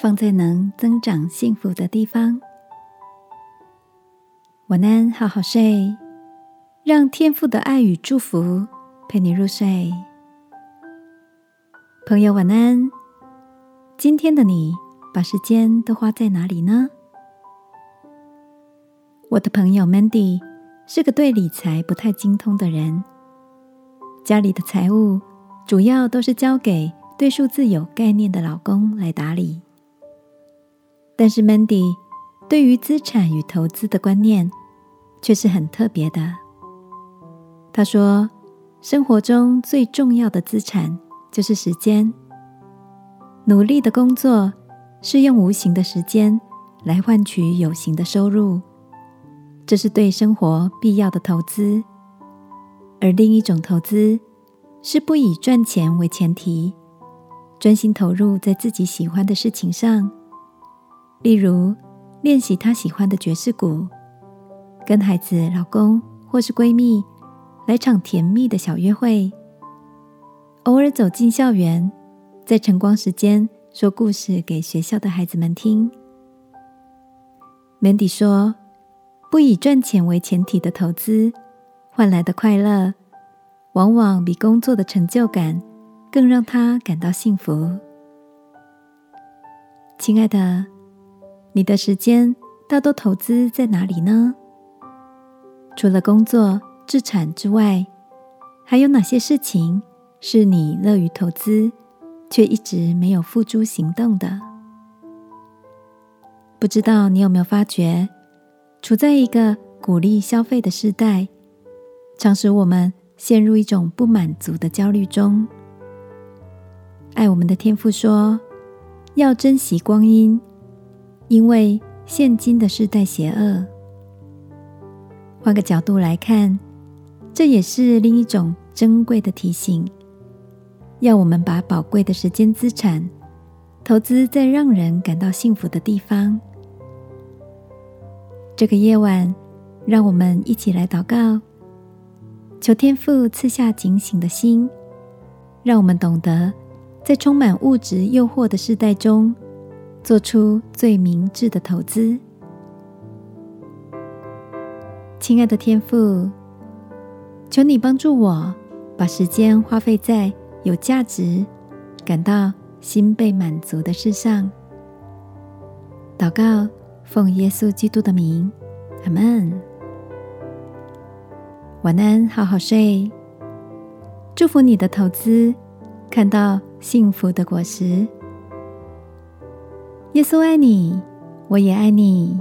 放在能增长幸福的地方。晚安，好好睡，让天赋的爱与祝福陪你入睡。朋友，晚安。今天的你把时间都花在哪里呢？我的朋友 Mandy 是个对理财不太精通的人，家里的财务主要都是交给对数字有概念的老公来打理。但是，Mandy 对于资产与投资的观念却是很特别的。他说：“生活中最重要的资产就是时间。努力的工作是用无形的时间来换取有形的收入，这是对生活必要的投资。而另一种投资是不以赚钱为前提，专心投入在自己喜欢的事情上。”例如，练习他喜欢的爵士鼓，跟孩子、老公或是闺蜜来场甜蜜的小约会，偶尔走进校园，在晨光时间说故事给学校的孩子们听。Mandy 说：“不以赚钱为前提的投资，换来的快乐，往往比工作的成就感更让他感到幸福。”亲爱的。你的时间大多投资在哪里呢？除了工作、资产之外，还有哪些事情是你乐于投资，却一直没有付诸行动的？不知道你有没有发觉，处在一个鼓励消费的时代，常使我们陷入一种不满足的焦虑中。爱我们的天父说：“要珍惜光阴。”因为现今的世代邪恶，换个角度来看，这也是另一种珍贵的提醒，要我们把宝贵的时间资产投资在让人感到幸福的地方。这个夜晚，让我们一起来祷告，求天父赐下警醒的心，让我们懂得在充满物质诱惑的时代中。做出最明智的投资，亲爱的天父，求你帮助我，把时间花费在有价值、感到心被满足的事上。祷告，奉耶稣基督的名，阿门。晚安，好好睡。祝福你的投资，看到幸福的果实。耶稣爱你，我也爱你。